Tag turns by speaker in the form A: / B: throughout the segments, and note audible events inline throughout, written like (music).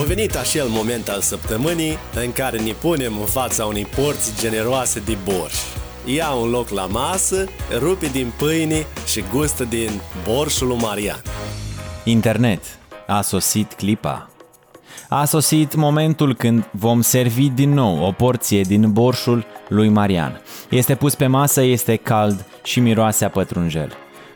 A: A venit acel moment al săptămânii în care ne punem în fața unei porți generoase de borș. Ia un loc la masă, rupe din pâine și gustă din borșul lui Marian.
B: Internet. A sosit clipa. A sosit momentul când vom servi din nou o porție din borșul lui Marian. Este pus pe masă, este cald și miroase a pătrunjel.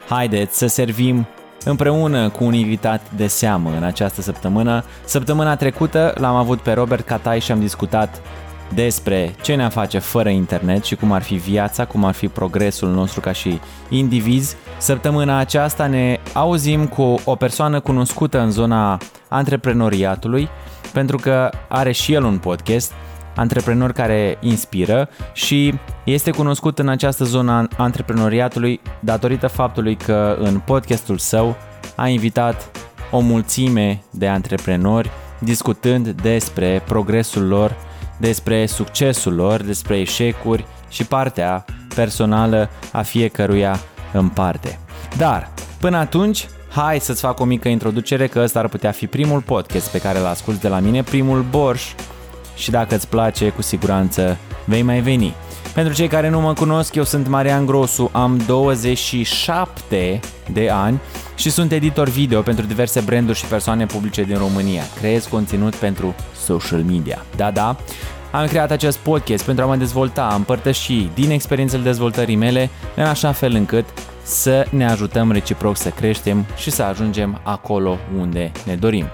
B: Haideți să servim împreună cu un invitat de seamă în această săptămână. Săptămâna trecută l-am avut pe Robert Catai și am discutat despre ce ne face fără internet și cum ar fi viața, cum ar fi progresul nostru ca și indivizi. Săptămâna aceasta ne auzim cu o persoană cunoscută în zona antreprenoriatului, pentru că are și el un podcast, antreprenor care inspiră și este cunoscut în această zonă a antreprenoriatului datorită faptului că în podcastul său a invitat o mulțime de antreprenori discutând despre progresul lor, despre succesul lor, despre eșecuri și partea personală a fiecăruia în parte. Dar, până atunci, hai să-ți fac o mică introducere că ăsta ar putea fi primul podcast pe care l asculti de la mine, primul borș și dacă îți place, cu siguranță vei mai veni. Pentru cei care nu mă cunosc, eu sunt Marian Grosu, am 27 de ani și sunt editor video pentru diverse branduri și persoane publice din România. Creez conținut pentru social media. Da, da, am creat acest podcast pentru a mă dezvolta, a împărtăși din experiențele dezvoltării mele în așa fel încât să ne ajutăm reciproc să creștem și să ajungem acolo unde ne dorim.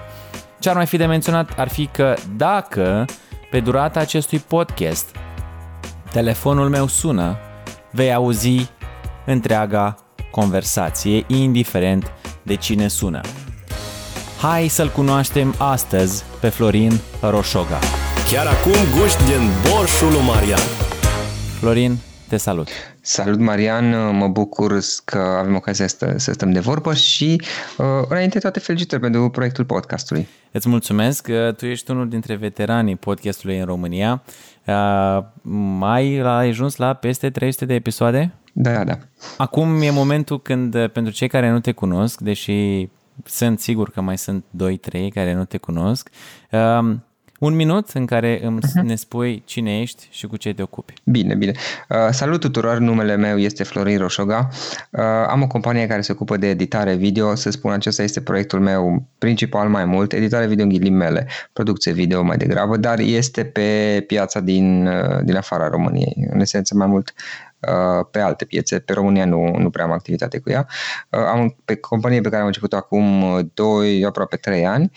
B: Ce ar mai fi de menționat ar fi că dacă pe durata acestui podcast telefonul meu sună, vei auzi întreaga conversație, indiferent de cine sună. Hai să-l cunoaștem astăzi pe Florin Roșoga.
A: Chiar acum guști din borșul lui Marian.
B: Florin, te salut!
C: Salut Marian, mă bucur că avem ocazia să, să stăm de vorbă și uh, înainte toate felicitări pentru proiectul podcastului.
B: Îți mulțumesc că tu ești unul dintre veteranii podcastului în România. Uh, mai ai ajuns la peste 300 de episoade?
C: Da, da.
B: Acum e momentul când, pentru cei care nu te cunosc, deși sunt sigur că mai sunt 2-3 care nu te cunosc, uh, un minut în care îmi uh-huh. ne spui cine ești și cu ce te ocupi.
C: Bine, bine. Uh, salut tuturor, numele meu este Florin Roșoga. Uh, am o companie care se ocupă de editare video, să spun acesta este proiectul meu principal mai mult, editare video în ghilimele, producție video mai degrabă, dar este pe piața din, uh, din afara României, în esență mai mult uh, pe alte piețe. Pe România nu, nu prea am activitate cu ea. Uh, am pe companie pe care am început acum 2, aproape 3 ani.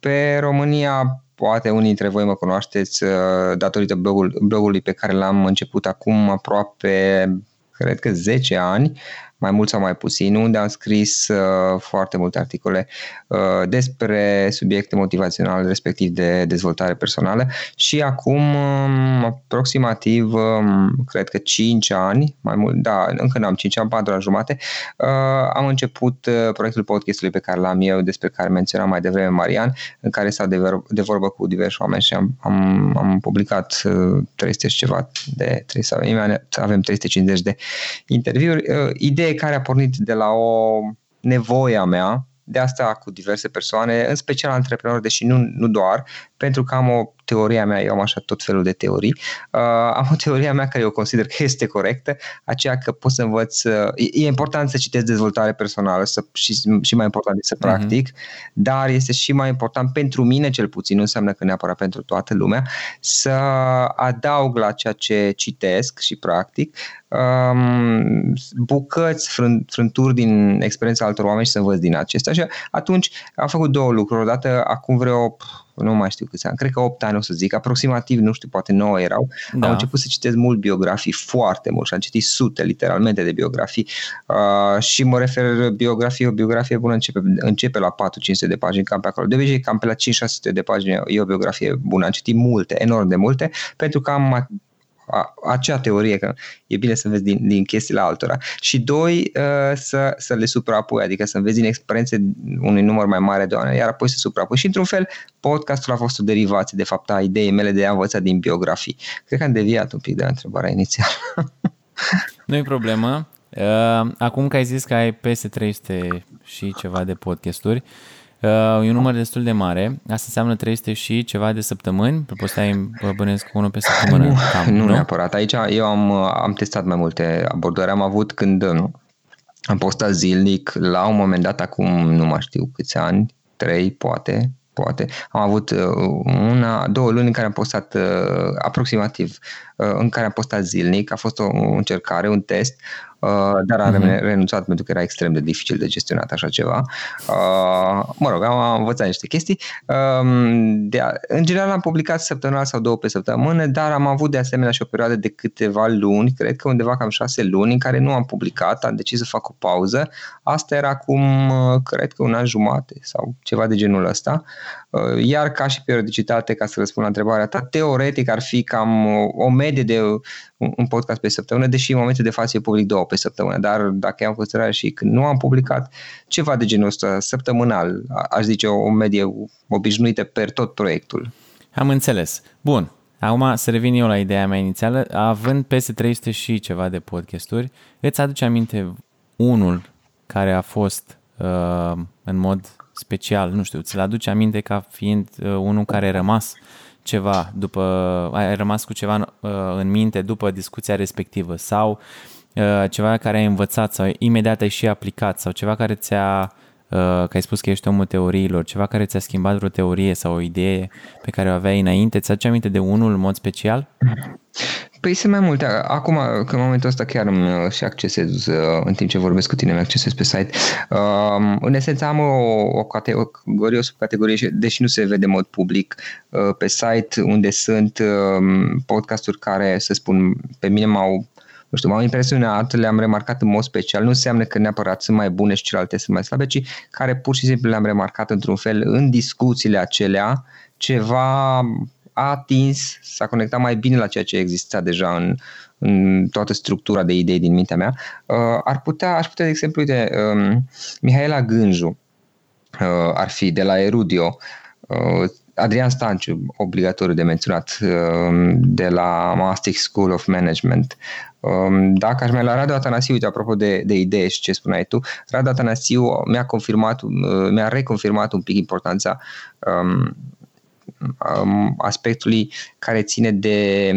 C: Pe România poate unii dintre voi mă cunoașteți uh, datorită blogul, blogului pe care l-am început acum aproape, cred că 10 ani, mai mult sau mai puțin, unde am scris uh, foarte multe articole. uh, despre subiecte motivaționale, respectiv de dezvoltare personală și acum um, aproximativ, um, cred că 5 ani, mai mult, da, încă n-am 5 ani, 4 ani jumate, uh, am început uh, proiectul podcastului pe care l-am eu, despre care menționam mai devreme Marian, în care s-a de, de vorbă cu diversi oameni și am, am, am publicat uh, 300 și ceva de 300, avem 350 de interviuri. Uh, ideea idee care a pornit de la o nevoie a mea de asta cu diverse persoane, în special antreprenori, deși nu, nu doar, pentru că am o teoria mea, eu am așa tot felul de teorii, uh, am o teoria mea care eu consider că este corectă, aceea că pot să învăț, uh, e important să citesc dezvoltare personală să, și, și mai important să mhm. practic, uh-huh. dar este și mai important pentru mine cel puțin, nu înseamnă că neapărat pentru toată lumea, să adaug la ceea ce citesc și practic um, bucăți, frânt, frânturi din experiența altor oameni și să învăț din acestea. Și atunci am făcut două lucruri. Odată, acum vreo nu mai știu câți ani, cred că 8 ani o să zic, aproximativ, nu știu, poate 9 erau, da. am început să citesc mult biografii, foarte mult și am citit sute, literalmente, de biografii. Uh, și mă refer biografie, o biografie bună începe, începe la 4-500 de pagini, cam pe acolo. De obicei, cam pe la 5-600 de pagini e o biografie bună, am citit multe, enorm de multe, pentru că am a, acea teorie că e bine să vezi din, din chestiile altora. Și doi, uh, să, să le suprapui, adică să înveți din experiențe unui număr mai mare de oameni, iar apoi să suprapui. Și într-un fel, podcastul a fost o derivație, de fapt, a ideii mele de a învăța din biografii. Cred că am deviat un pic de la întrebarea inițială. (laughs)
B: Nu-i problemă. Uh, acum că ai zis că ai peste 300 și ceva de podcasturi, Uh, e un număr destul de mare. Asta înseamnă 300 și ceva de săptămâni. Postai bănesc unul pe săptămână.
C: Nu,
B: cam,
C: nu, nu neapărat. Aici eu am, am testat mai multe abordări. Am avut când am postat zilnic, la un moment dat, acum nu mai știu câți ani, trei poate, poate. Am avut uh, una, două luni în care am postat uh, aproximativ, uh, în care am postat zilnic. A fost o, o încercare, un test. Uh, dar am uh-huh. renunțat pentru că era extrem de dificil de gestionat așa ceva. Uh, mă rog, am învățat niște chestii. Um, de a, în general am publicat săptămânal sau două pe săptămână, dar am avut de asemenea și o perioadă de câteva luni, cred că undeva cam șase luni, în care nu am publicat, am decis să fac o pauză. Asta era acum, uh, cred că un an jumate sau ceva de genul ăsta. Iar ca și periodicitate, ca să răspund la întrebarea ta, teoretic ar fi cam o medie de un podcast pe săptămână, deși în momentul de față e public două pe săptămână, dar dacă iau în considerare și când nu am publicat, ceva de genul ăsta, săptămânal, aș zice o medie obișnuită per tot proiectul.
B: Am înțeles. Bun. Acum să revin eu la ideea mea inițială. Având peste 300 și ceva de podcasturi, îți aduce aminte unul care a fost uh, în mod special, nu știu, ți-l aduce aminte ca fiind uh, unul care a rămas ceva după, ai rămas cu ceva uh, în minte după discuția respectivă sau uh, ceva care ai învățat sau imediat ai și aplicat sau ceva care ți-a, uh, că ai spus că ești omul teoriilor, ceva care ți-a schimbat vreo teorie sau o idee pe care o aveai înainte, ți-aduce aminte de unul în mod special?
C: Păi sunt mai multe. Acum, că în momentul ăsta chiar îmi uh, și accesez, uh, în timp ce vorbesc cu tine, îmi accesez pe site. Um, în esență am o, o categorie, o subcategorie, deși nu se vede în mod public uh, pe site, unde sunt um, podcasturi care, să spun, pe mine m-au nu știu, m-au impresionat, le-am remarcat în mod special. Nu înseamnă că neapărat sunt mai bune și celelalte sunt mai slabe, ci care pur și simplu le-am remarcat într-un fel în discuțiile acelea ceva a atins, s-a conectat mai bine la ceea ce exista deja în, în toată structura de idei din mintea mea, uh, ar putea, aș putea, de exemplu, uite, um, Mihaela Gânju uh, ar fi de la Erudio, uh, Adrian Stanciu, obligatoriu de menționat, uh, de la Mastic School of Management. Um, dacă aș mai la Radu Atanasiu, uite, apropo de, de idee și ce spuneai tu, Radu Atanasiu mi-a confirmat, uh, mi-a reconfirmat un pic importanța um, Um, aspectului care ține de,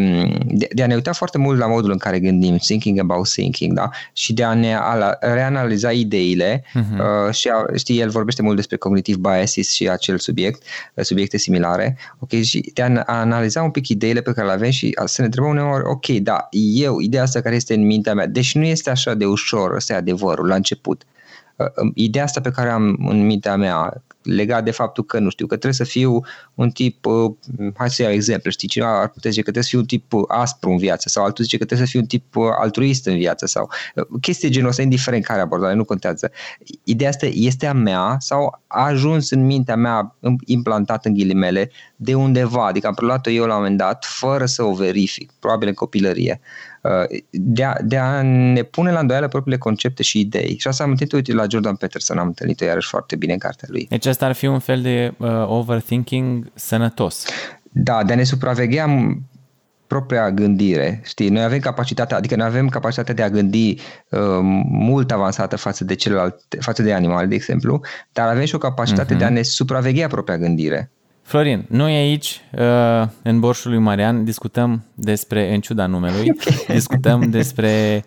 C: de, de a ne uita foarte mult la modul în care gândim, thinking about thinking, da? și de a ne ala, reanaliza ideile uh-huh. uh, și a, știi, el vorbește mult despre cognitive biases și acel subiect, uh, subiecte similare, ok, și de a, a analiza un pic ideile pe care le avem și a, să ne întrebăm uneori, ok, da, eu, ideea asta care este în mintea mea, deci nu este așa de ușor, ăsta e adevărul la început, uh, um, ideea asta pe care am în mintea mea, legat de faptul că, nu știu, că trebuie să fiu un tip, uh, hai să iau exemplu, știi, cineva ar putea zice că trebuie să fiu un tip uh, aspru în viață sau altul zice că trebuie să fiu un tip uh, altruist în viață sau uh, chestii genul ăsta, indiferent care abordare, nu contează. Ideea asta este a mea sau a ajuns în mintea mea implantat în ghilimele de undeva, adică am preluat-o eu la un moment dat fără să o verific, probabil în copilărie. Uh, de a, de a ne pune la îndoială propriile concepte și idei. Și asta am întâlnit, uite, la Jordan Peterson, am întâlnit-o iarăși foarte bine în cartea lui.
B: Deci asta ar fi un fel de uh, overthinking sănătos.
C: Da, de a ne supraveghea propria gândire, știi, noi avem capacitatea, adică noi avem capacitatea de a gândi uh, mult avansată față de celelalte, față de animale, de exemplu, dar avem și o capacitate uh-huh. de a ne supraveghea propria gândire.
B: Florin, noi aici, uh, în Borșul lui Marian, discutăm despre, în ciuda numelui, (laughs) discutăm despre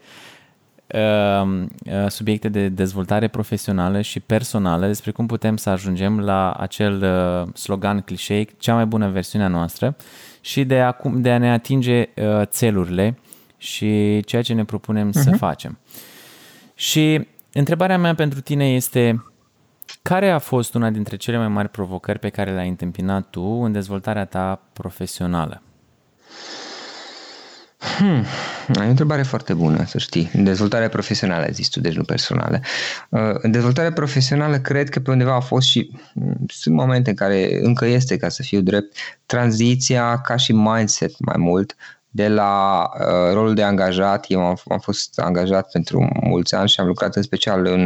B: uh, uh, subiecte de dezvoltare profesională și personală, despre cum putem să ajungem la acel slogan clișeic, cea mai bună versiune a noastră și de a, de a ne atinge țelurile și ceea ce ne propunem uh-huh. să mhm. facem. Și întrebarea mea pentru tine este care a fost una dintre cele mai mari provocări pe care le-ai întâmpinat tu în dezvoltarea ta profesională?
C: Hmm, ai o întrebare foarte bună, să știi. În dezvoltare profesională, zis tu, deci nu personală. Uh, în dezvoltare profesională, cred că pe undeva a fost și mm, sunt momente în care încă este, ca să fiu drept, tranziția ca și mindset mai mult de la uh, rolul de angajat. Eu am, am fost angajat pentru mulți ani și am lucrat în special în,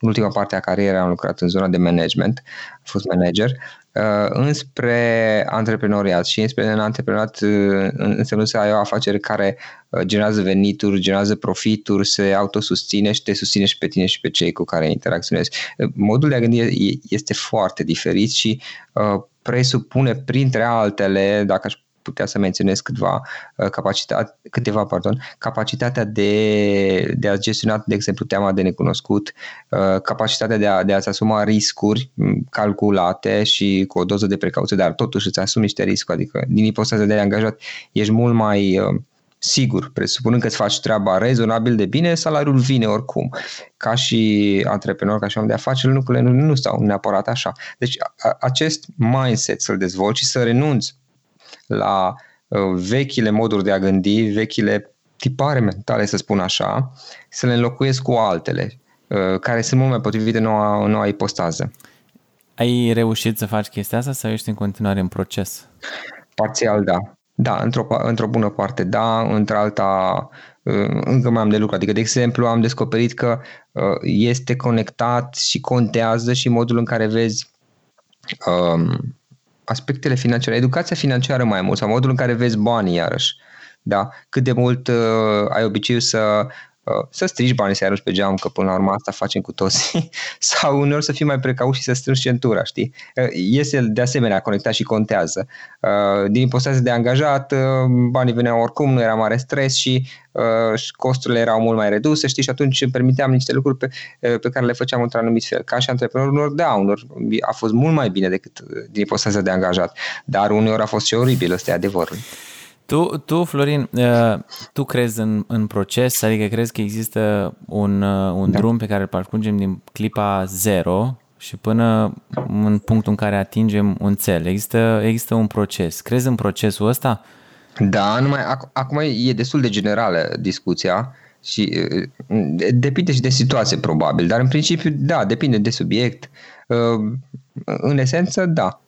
C: în ultima parte a carierei, am lucrat în zona de management, am fost manager, uh, înspre antreprenoriat și înspre în antreprenoriat uh, înseamnă să ai o afacere care uh, generează venituri, generează profituri, se autosusține și te susține și pe tine și pe cei cu care interacționezi. Uh, modul de a gândi este foarte diferit și uh, presupune, printre altele, dacă aș putea să menționez câteva, uh, capacitate, câteva pardon, capacitatea de, de a gestiona, de exemplu, teama de necunoscut, uh, capacitatea de, a, de a-ți asuma riscuri calculate și cu o doză de precauție, dar totuși îți asumi niște riscuri, adică din ipostaza de angajat ești mult mai uh, sigur, presupunând că îți faci treaba rezonabil de bine, salariul vine oricum. Ca și antreprenor, ca și om de afaceri, lucrurile nu, nu stau neapărat așa. Deci a, acest mindset să-l dezvolți și să renunți la uh, vechile moduri de a gândi, vechile tipare mentale, să spun așa, să le înlocuiesc cu altele, uh, care sunt mult mai potrivite noua, noua ipostază.
B: Ai reușit să faci chestia asta sau ești în continuare în proces?
C: Parțial, da. Da, într-o, într-o bună parte, da, într-alta uh, încă mai am de lucru. Adică, de exemplu, am descoperit că uh, este conectat și contează și modul în care vezi um, aspectele financiare, educația financiară mai mult sau modul în care vezi banii iarăși. Da? Cât de mult uh, ai obiceiul să Uh, să strigi banii să arunci pe geam, că până la urmă asta facem cu toți, (laughs) sau uneori să fii mai precaut și să strângi centura, știi? Uh, este de asemenea conectat și contează. Uh, din impostația de angajat, banii veneau oricum, nu era mare stres și costurile erau mult mai reduse, știi, și atunci îmi permiteam niște lucruri pe, pe care le făceam într-un anumit fel. Ca și antreprenor, unor da, unor a fost mult mai bine decât din impostația de angajat, dar uneori a fost și oribil, ăsta e adevărul.
B: Tu, tu Florin, uh, tu crezi în, în proces, adică crezi că există un, uh, un da. drum pe care îl parcurgem din clipa zero și până în punctul în care atingem un cel. Există, există un proces. Crezi în procesul ăsta?
C: Da, numai ac- acum e destul de generală discuția și uh, depinde și de situație probabil, dar în principiu da, depinde de subiect. În esență, da.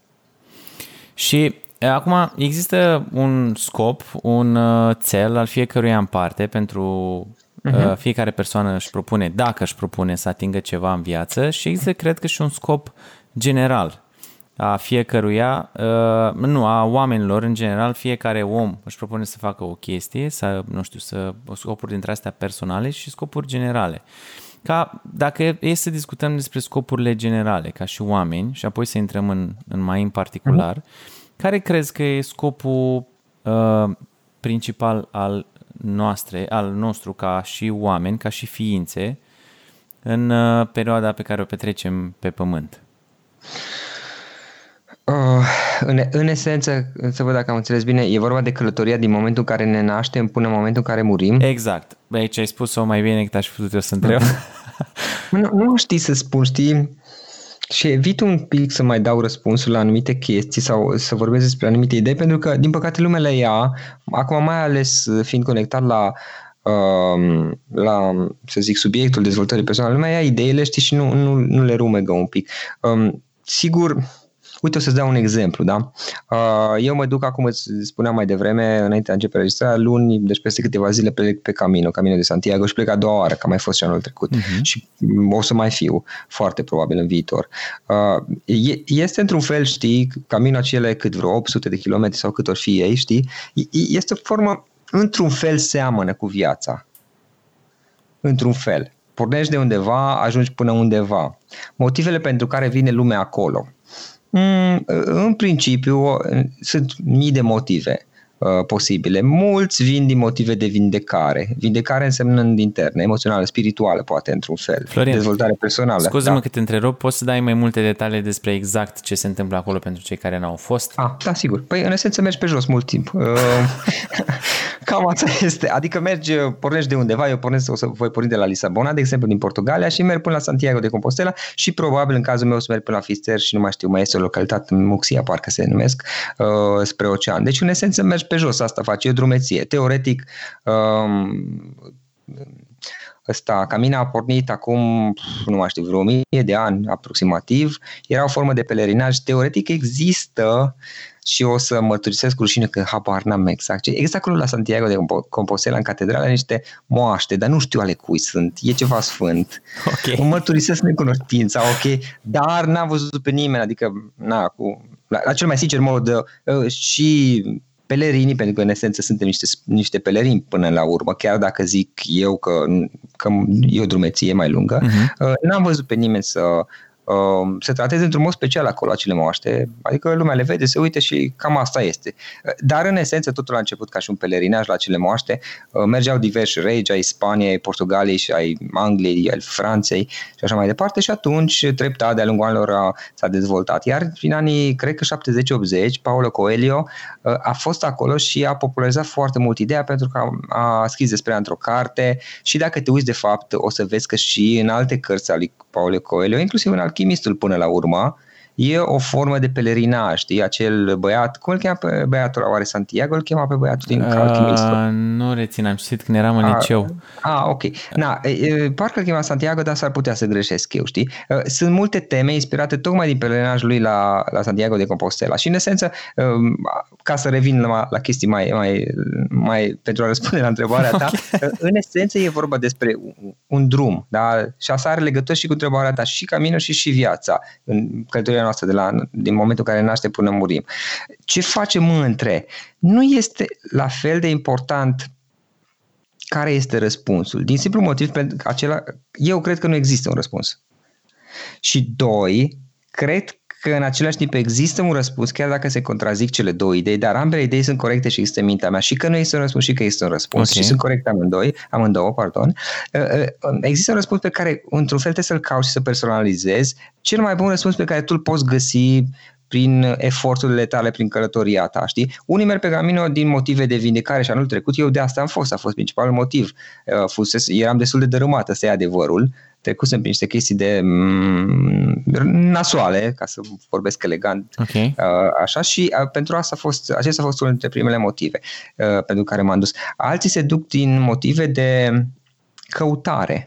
B: Și Acum, există un scop, un cel al fiecăruia în parte pentru uh-huh. fiecare persoană își propune, dacă își propune să atingă ceva în viață și există, cred că, și un scop general a fiecăruia, nu, a oamenilor în general, fiecare om își propune să facă o chestie, să, nu știu, să scopuri dintre astea personale și scopuri generale. Ca dacă e să discutăm despre scopurile generale, ca și oameni, și apoi să intrăm în, în mai în particular, uh-huh care crezi că e scopul uh, principal al noastre, al nostru ca și oameni, ca și ființe, în uh, perioada pe care o petrecem pe pământ?
C: Uh, în, în esență, să văd dacă am înțeles bine, e vorba de călătoria din momentul în care ne naștem până în momentul în care murim?
B: Exact. Aici ai spus-o mai bine decât aș fi putut eu să întreb. (laughs)
C: nu, nu știi să spun, știi, și evit un pic să mai dau răspunsul la anumite chestii sau să vorbesc despre anumite idei, pentru că, din păcate, lumea le ia, acum mai ales fiind conectat la um, la, să zic, subiectul dezvoltării personale, lumea ia ideile, știi, și nu, nu, nu le rumegă un pic. Um, sigur, Uite, o să-ți dau un exemplu, da? Uh, eu mă duc, acum îți spuneam mai devreme, înainte de a începe registrarea, luni, deci peste câteva zile plec pe Camino, Camino de Santiago și plec a doua oară, că mai fost și anul trecut. Uh-huh. Și o să mai fiu, foarte probabil, în viitor. Uh, este într-un fel, știi, Camino acele cât vreo 800 de kilometri sau cât or fi ei, știi? Este o formă, într-un fel seamănă cu viața. Într-un fel. Pornești de undeva, ajungi până undeva. Motivele pentru care vine lumea acolo Mm, în principiu, sunt mii de motive. uh, posibile. Mulți vin din motive de vindecare. Vindecare însemnând internă, emoțională, spirituală, poate, într-un fel.
B: Florin,
C: Dezvoltare personală.
B: Scuze-mă da. că te întrerup, poți să dai mai multe detalii despre exact ce se întâmplă acolo pentru cei care n-au fost?
C: Ah, da, sigur. Păi, în esență, mergi pe jos mult timp. Uh, (laughs) cam asta este. Adică mergi, pornești de undeva, eu pornesc, o să voi porni de la Lisabona, de exemplu, din Portugalia și merg până la Santiago de Compostela și probabil, în cazul meu, o să merg până la Fister și nu mai știu, mai este o localitate, Muxia, parcă se numesc, uh, spre ocean. Deci, în esență, mergi pe jos, asta face, e o drumeție. Teoretic, um, ăsta, Camina a pornit acum, nu mai știu, vreo mie de ani aproximativ. Era o formă de pelerinaj. Teoretic există și o să mărturisesc cu rușine că habar n-am exact. Exact acolo la Santiago de Compostela, în catedrală, niște moaște, dar nu știu ale cui sunt. E ceva sfânt. Okay. Mă mărturisesc necunoștința, ok, dar n-am văzut pe nimeni, adică, na, cu, la, la cel mai sincer mod, uh, și pelerinii, pentru că în esență suntem niște, niște pelerini până la urmă, chiar dacă zic eu că, că e o drumeție mai lungă, uh-huh. n-am văzut pe nimeni să Um, se trateze într-un mod special acolo acele moaște, adică lumea le vede, se uite și cam asta este. Dar în esență totul a început ca și un pelerinaj la acele moaște, uh, mergeau diversi regi ai Spaniei, ai Portugaliei și ai Angliei, ai Franței și așa mai departe și atunci treptat de-a lungul anilor a, s-a dezvoltat. Iar prin anii, cred că 70-80, Paulo Coelho uh, a fost acolo și a popularizat foarte mult ideea pentru că a, a scris despre ea într-o carte și dacă te uiți de fapt o să vezi că și în alte cărți ale Paulo Coelho, inclusiv în alchimistul până la urmă, e o formă de pelerinaj, știi, acel băiat, cum îl cheamă pe băiatul oare Santiago, îl chema pe băiatul din uh, Alchimistul?
B: Nu rețin, am citit când eram în liceu.
C: Ah, ok. Na, e, parcă îl chema Santiago, dar s-ar putea să greșesc eu, știi? Sunt multe teme inspirate tocmai din pelerinajul lui la, la Santiago de Compostela și în esență, ca să revin la, la chestii mai, mai, mai, pentru a răspunde la întrebarea ta, (laughs) okay. în esență e vorba despre un, un drum, da? Și asta are legătură și cu întrebarea ta, și caminul și și viața în călătoria noastră de la, din momentul în care naște până murim. Ce facem între? Nu este la fel de important care este răspunsul. Din simplu motiv pentru că acela, eu cred că nu există un răspuns. Și doi, cred că în același timp există un răspuns, chiar dacă se contrazic cele două idei, dar ambele idei sunt corecte și există în mintea mea și că nu este un răspuns și că este un răspuns okay. și sunt corecte amândoi, amândouă, pardon. Uh, uh, există un răspuns pe care într-un fel trebuie să-l cauți și să personalizezi. Cel mai bun răspuns pe care tu îl poți găsi prin eforturile tale, prin călătoria ta, știi? Unii merg pe Camino din motive de vindecare și anul trecut eu de asta am fost, a fost principalul motiv. Uh, fusese, eram destul de dărâmată, să e adevărul, trecusem prin niște chestii de mm, nasoale, ca să vorbesc elegant, okay. uh, așa, și uh, pentru asta a fost, acesta a fost unul dintre primele motive uh, pentru care m-am dus. Alții se duc din motive de căutare,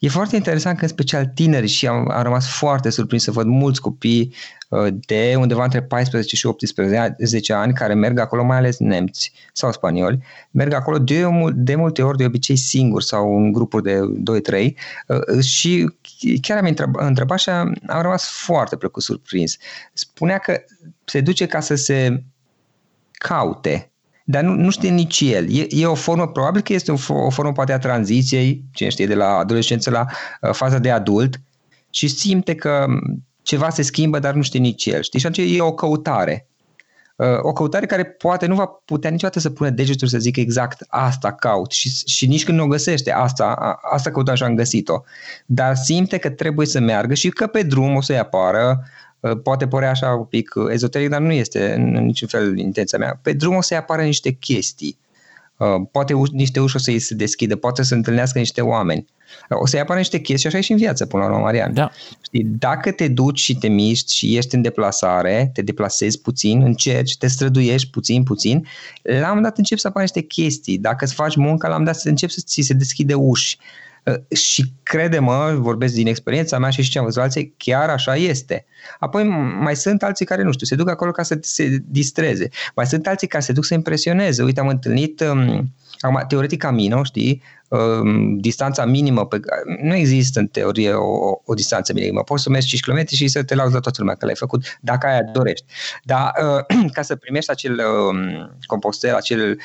C: E foarte interesant că în special tineri și am, am rămas foarte surprins să văd mulți copii uh, de undeva între 14 și 18 ani care merg acolo, mai ales nemți sau spanioli, merg acolo de, de multe ori, de obicei singuri sau în grupuri de 2-3 uh, și chiar am întrebat și am, am rămas foarte plăcut surprins. Spunea că se duce ca să se caute dar nu, nu știe nici el. E, e o formă, probabil că este o, o formă poate a tranziției, cine știe, de la adolescență la uh, faza de adult și simte că ceva se schimbă, dar nu știe nici el. Știi? Și atunci e o căutare. Uh, o căutare care poate nu va putea niciodată să pună degetul să zică exact asta caut și, și nici când nu o găsește, asta, a, asta căutam și am găsit-o. Dar simte că trebuie să meargă și că pe drum o să-i apară Uh, poate părea așa un pic uh, ezoteric, dar nu este în niciun fel intenția mea. Pe drum o să-i apară niște chestii. Uh, poate niște uși o să-i se deschidă, poate să întâlnească niște oameni. O să-i apară niște chestii și așa e și în viață, până la urmă, Marian.
B: Da.
C: Știi, dacă te duci și te miști și ești în deplasare, te deplasezi puțin, încerci, te străduiești puțin, puțin, la un moment dat încep să apară niște chestii. Dacă îți faci munca, la un moment dat încep să ți se deschide uși. Uh, și crede-mă, vorbesc din experiența mea și și ce am văzut alții, chiar așa este. Apoi mai sunt alții care, nu știu, se duc acolo ca să se distreze. Mai sunt alții care se duc să impresioneze. Uite, am întâlnit, um, acum, teoretic Camino, știi, um, distanța minimă, pe, nu există în teorie o, o distanță minimă. Poți să mergi 5 km și să te lauzi la toată lumea că l-ai făcut, dacă aia dorești. Dar uh, (clears throat) ca să primești acel uh, compostel, acel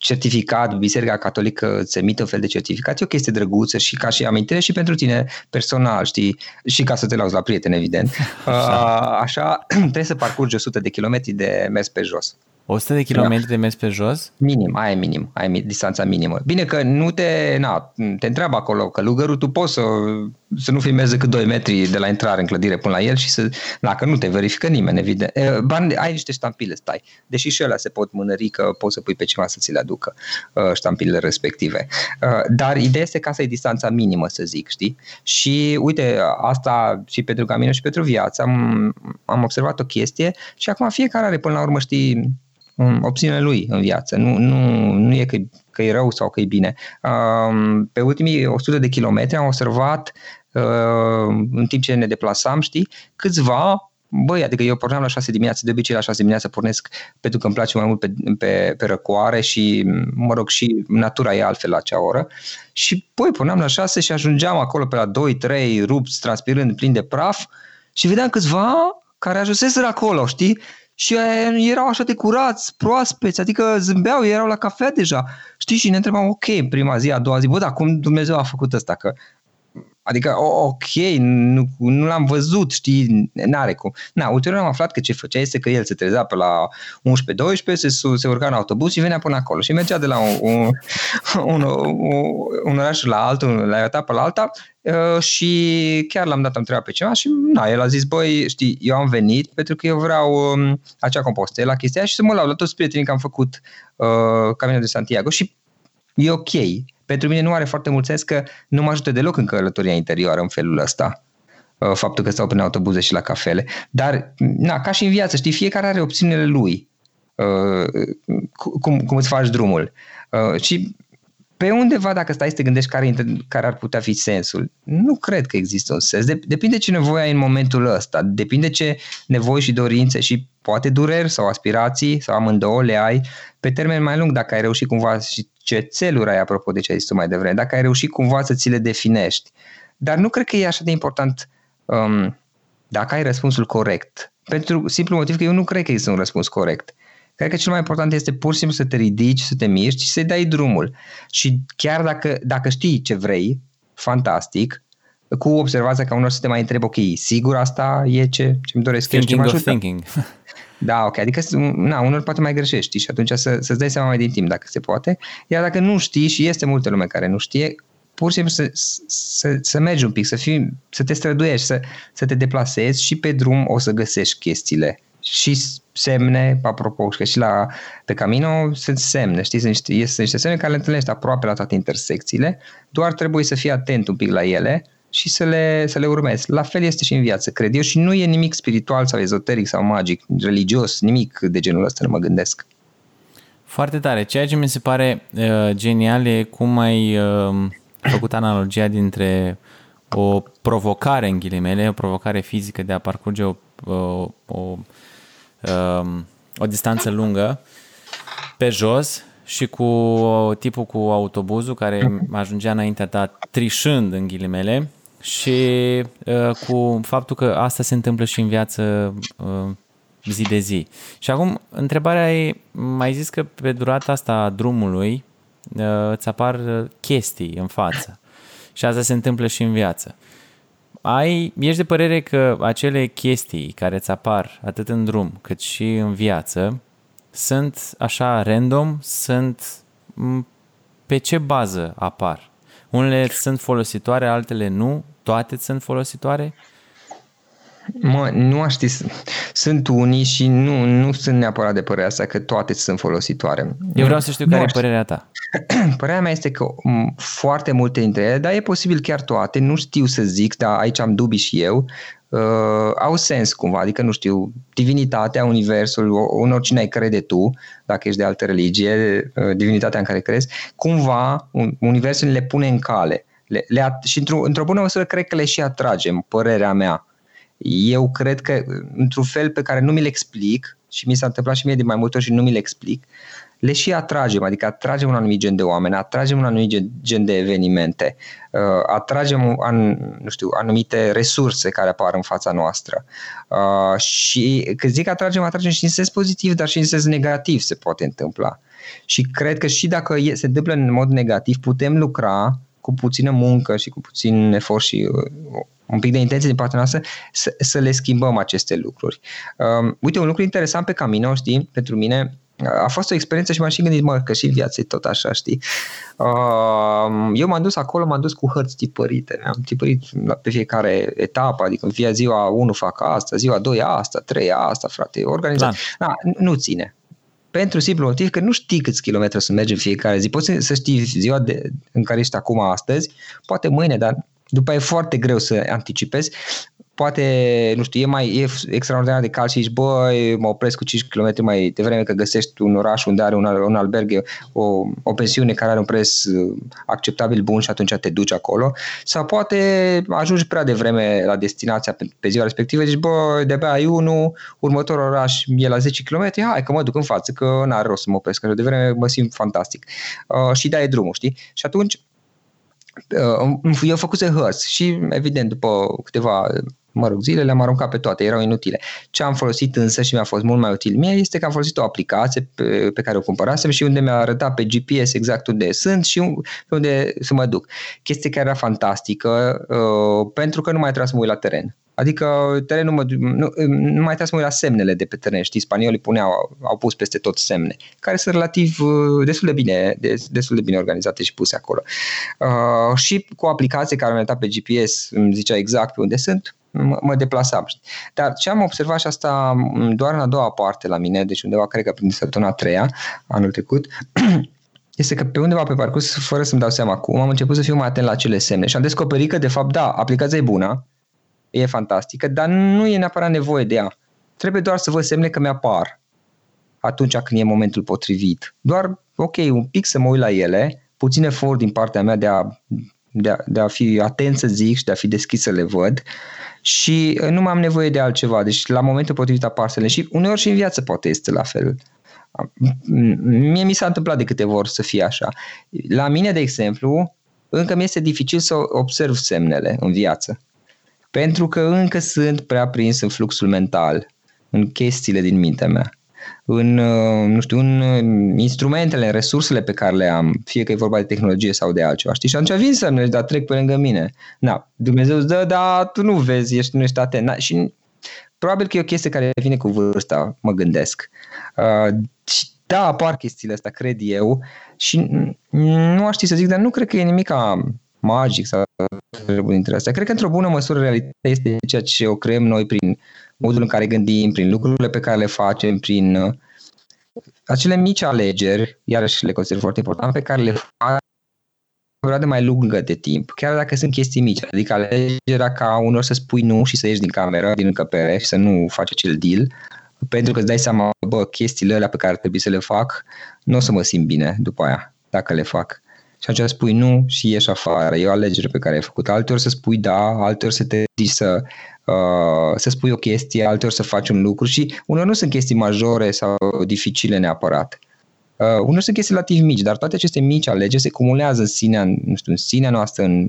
C: certificat, Biserica Catolică îți emite un fel de certificat, e o chestie drăguță și ca și amintire și pentru tine personal, știi, și ca să te lauzi la prieten, evident. (laughs) Așa, așa (clears throat) trebuie să parcurgi 100 de kilometri de mers pe jos.
B: 100 de kilometri de mers pe jos?
C: Minim, aia e minim, aia e distanța minimă. Bine că nu te, na, te întreabă acolo, călugărul tu poți să, să nu filmezi decât 2 metri de la intrare în clădire până la el și să, dacă nu te verifică nimeni, evident. Bani, ai niște ștampile, stai. Deși și ele se pot mânări că poți să pui pe cineva să ți le aducă ștampilele respective. Dar ideea este ca să ai distanța minimă, să zic, știi? Și uite, asta și pentru caminul și pentru viață am, am observat o chestie și acum fiecare are până la urmă, știi, um, opțiunile lui în viață. Nu, nu, nu e că, că e rău sau că e bine. Um, pe ultimii 100 de kilometri am observat uh, în timp ce ne deplasam, știi, câțiva Băi, adică eu porneam la 6 dimineața, de obicei la 6 dimineața pornesc pentru că îmi place mai mult pe, pe, pe răcoare și, mă rog, și natura e altfel la acea oră. Și, băi, porneam la 6 și ajungeam acolo pe la 2-3, rupți, transpirând, plin de praf și vedeam câțiva care ajunseseră acolo, știi? Și erau așa de curați, proaspeți, adică zâmbeau, erau la cafea deja. Știi? Și ne întrebam, ok, prima zi, a doua zi, bă, dar cum Dumnezeu a făcut asta? Că Adică, ok, nu, nu l-am văzut, știi, n-are cum. Na, ulterior am aflat că ce făcea este că el se trezea pe la 11-12, se, se urca în autobuz și venea până acolo și mergea de la un, un, un, un, un oraș la altul, la o etapă la alta uh, și chiar l-am dat, am întrebat pe ceva și na, el a zis, băi, știi, eu am venit pentru că eu vreau um, acea compostă la chestia și să mă lau la toți prietenii că am făcut uh, Camino de Santiago și e ok pentru mine nu are foarte mult sens că nu mă ajută deloc în călătoria interioară în felul ăsta uh, faptul că stau prin autobuze și la cafele. Dar, na, ca și în viață, știi, fiecare are opțiunile lui. Uh, cum, cum îți faci drumul. Uh, și pe undeva, dacă stai să te gândești care, care ar putea fi sensul, nu cred că există un sens. Depinde ce nevoie ai în momentul ăsta, depinde ce nevoi și dorințe și poate dureri sau aspirații sau amândouă le ai pe termen mai lung dacă ai reușit cumva și ce țeluri ai apropo de ce ai zis tu mai devreme, dacă ai reușit cumva să ți le definești. Dar nu cred că e așa de important um, dacă ai răspunsul corect. Pentru simplu motiv că eu nu cred că este un răspuns corect. Cred că cel mai important este pur și simplu să te ridici, să te miști și să-i dai drumul. Și chiar dacă, dacă știi ce vrei, fantastic, cu observația ca unor să te mai întreb, ok, sigur asta e ce, ce îmi doresc
B: thinking
C: eu, ce
B: of thinking. (laughs)
C: Da, ok, adică na, unor poate mai greșești și atunci să, să-ți dai seama mai din timp dacă se poate. Iar dacă nu știi și este multă lume care nu știe, pur și simplu să, să, să mergi un pic, să, fii, să te străduiești, să, să te deplasezi și pe drum o să găsești chestiile și semne, apropo, că și la, pe Camino sunt semne, știi, sunt niște, sunt niște semne care le întâlnești aproape la toate intersecțiile, doar trebuie să fii atent un pic la ele și să le, să le urmezi. La fel este și în viață, cred eu, și nu e nimic spiritual sau ezoteric sau magic, religios, nimic de genul ăsta, nu mă gândesc.
B: Foarte tare. Ceea ce mi se pare uh, genial e cum ai uh, făcut analogia dintre o provocare, în ghilimele, o provocare fizică de a parcurge o, o, o Um, o distanță lungă pe jos și cu tipul cu autobuzul care ajungea înaintea ta trișând în ghilimele și uh, cu faptul că asta se întâmplă și în viață uh, zi de zi. Și acum, întrebarea e, mai zis că pe durata asta a drumului uh, îți apar chestii în față și asta se întâmplă și în viață ai, ești de părere că acele chestii care îți apar atât în drum cât și în viață sunt așa random, sunt pe ce bază apar? Unele sunt folositoare, altele nu, toate sunt folositoare?
C: Mă, nu aș ști. Sunt unii și nu, nu sunt neapărat de părerea asta că toate sunt folositoare.
B: Eu vreau să știu care e părerea ta. (clears throat)
C: Părerea mea este că foarte multe dintre ele, dar e posibil chiar toate, nu știu să zic, dar aici am dubii și eu, uh, au sens cumva, adică nu știu, divinitatea, universul, în oricine ai crede tu, dacă ești de altă religie, uh, divinitatea în care crezi, cumva universul le pune în cale. Le, le at- și într-o, într-o bună măsură cred că le și atragem, părerea mea. Eu cred că, într-un fel pe care nu mi-l explic, și mi s-a întâmplat și mie de mai multe ori și nu mi-l explic, le și atragem, adică atragem un anumit gen de oameni, atragem un anumit gen de evenimente, uh, atragem an, nu știu, anumite resurse care apar în fața noastră. Uh, și când zic atragem, atragem și în sens pozitiv, dar și în sens negativ se poate întâmpla. Și cred că și dacă se întâmplă în mod negativ, putem lucra cu puțină muncă și cu puțin efort și uh, un pic de intenție din partea noastră, să, să le schimbăm aceste lucruri. Um, uite, un lucru interesant pe Camino, știi, pentru mine, a fost o experiență și m-am și gândit, mă, că și viața e tot așa, știi? Um, eu m-am dus acolo, m-am dus cu hărți tipărite, am tipărit pe fiecare etapă, adică în fie ziua 1 fac asta, ziua 2 asta, 3 asta, frate, organizat. Da. Da, nu ține pentru simplu motiv că nu știi câți kilometri să mergi în fiecare zi. Poți să știi ziua de, în care ești acum astăzi, poate mâine, dar după e foarte greu să anticipezi. poate, nu știu, e mai e extraordinar de cald și zici, băi, mă opresc cu 5 km mai devreme că găsești un oraș unde are un, un alberghe, o, o pensiune care are un preț uh, acceptabil bun și atunci te duci acolo. Sau poate ajungi prea devreme la destinația pe, pe ziua respectivă, zici, bă, de-abia ai unul, următorul oraș e la 10 km, hai că mă duc în față, că n-are rost să mă opresc, că de vreme mă simt fantastic. Uh, și dai drumul, știi? Și atunci uh, eu făcuse hărți și evident după câteva mă rog, zile le-am aruncat pe toate, erau inutile. Ce am folosit însă și mi-a fost mult mai util mie este că am folosit o aplicație pe, pe care o cumpărasem și unde mi-a arătat pe GPS exact unde sunt și pe unde să mă duc. Chestie care era fantastică uh, pentru că nu mai trebuia să mă uit la teren. Adică terenul mă, nu, nu mai trebuie să mă uit la semnele de pe teren. Știi, spaniolii puneau, au pus peste tot semne, care sunt relativ uh, destul de bine, destul de bine organizate și puse acolo. Uh, și cu o aplicație care mi-a dat pe GPS, îmi zicea exact pe unde sunt, mă, mă deplasam. Dar ce am observat și asta doar în a doua parte la mine, deci undeva cred că prin săptămâna a treia, anul trecut, (clears throat) este că pe undeva pe parcurs, fără să-mi dau seama cum, am început să fiu mai atent la cele semne și am descoperit că, de fapt, da, aplicația e bună, e fantastică, dar nu e neapărat nevoie de ea. Trebuie doar să văd semne că mi-apar atunci când e momentul potrivit. Doar, ok, un pic să mă uit la ele, puțin efort din partea mea de a, de a, de a fi atent să zic și de a fi deschis să le văd și uh, nu mai am nevoie de altceva. Deci la momentul potrivit apar semne și uneori și în viață poate este la fel. Mie mi s-a întâmplat de câteva ori să fie așa. La mine, de exemplu, încă mi este dificil să observ semnele în viață. Pentru că încă sunt prea prins în fluxul mental, în chestiile din mintea mea în, uh, nu știu, în uh, instrumentele, în resursele pe care le am, fie că e vorba de tehnologie sau de altceva, știi? Și atunci vin semnele, dar trec pe lângă mine. Na, Dumnezeu îți dă, dar tu nu vezi, ești, nu ești atent. Na, și probabil că e o chestie care vine cu vârsta, mă gândesc. Uh, și da, apar chestiile astea, cred eu, și nu aș ști să zic, dar nu cred că e nimic magic sau dintre astea. Cred că într-o bună măsură realitatea este ceea ce o creăm noi prin modul în care gândim, prin lucrurile pe care le facem, prin uh, acele mici alegeri, iarăși le consider foarte important, pe care le fac o perioadă mai lungă de timp, chiar dacă sunt chestii mici, adică alegerea ca unor să spui nu și să ieși din cameră, din încăpere și să nu faci acel deal, pentru că îți dai seama, bă, chestiile alea pe care trebuie să le fac, nu o să mă simt bine după aia, dacă le fac și atunci spui nu și ieși afară. E o alegere pe care ai făcut. Alteori să spui da, alteori să te zici să, uh, să spui o chestie, alteori să faci un lucru și unor nu sunt chestii majore sau dificile neapărat. Uh, unor sunt chestii relativ mici, dar toate aceste mici alegeri se cumulează în sinea, nu știu, în sinea noastră, în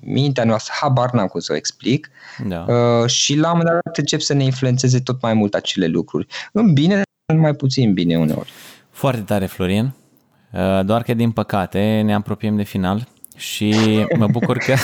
C: mintea noastră, habar n-am cum să o explic da. uh, și la un moment dat încep să ne influențeze tot mai mult acele lucruri. În bine, mai puțin bine uneori.
B: Foarte tare, Florin. Uh, doar că, din păcate, ne apropiem de final și mă bucur că,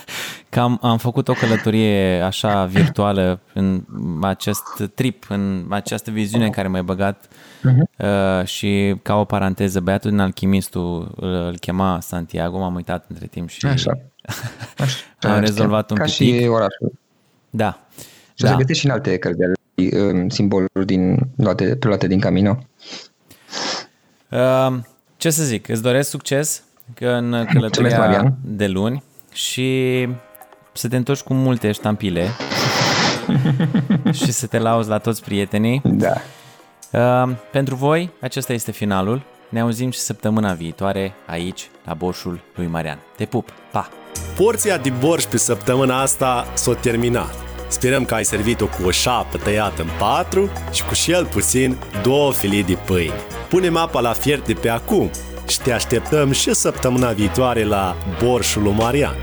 B: (laughs) că am, am făcut o călătorie așa virtuală în acest trip, în această viziune în care m-ai băgat uh-huh. și ca o paranteză, băiatul din Alchimistul îl, îl chema Santiago, m-am uitat între timp și
C: așa. (laughs)
B: Așa. am rezolvat un
C: ca
B: pic.
C: și orașul.
B: Da.
C: Și da. se găsește și în alte cărți uh, simboluri din, luate, preluate din Camino.
B: Uh, ce să zic, îți doresc succes în călătoria de luni și să te întorci cu multe ștampile (laughs) și să te lauzi la toți prietenii.
C: Da.
B: Uh, pentru voi, acesta este finalul. Ne auzim și săptămâna viitoare aici, la Borșul lui Marian. Te pup! Pa!
A: Porția de borș pe săptămâna asta s-a terminat. Sperăm că ai servit-o cu o șapă tăiată în patru și cu cel puțin două filii de pâine. Punem apa la fiert de pe acum și te așteptăm și săptămâna viitoare la Borșul lui Marian.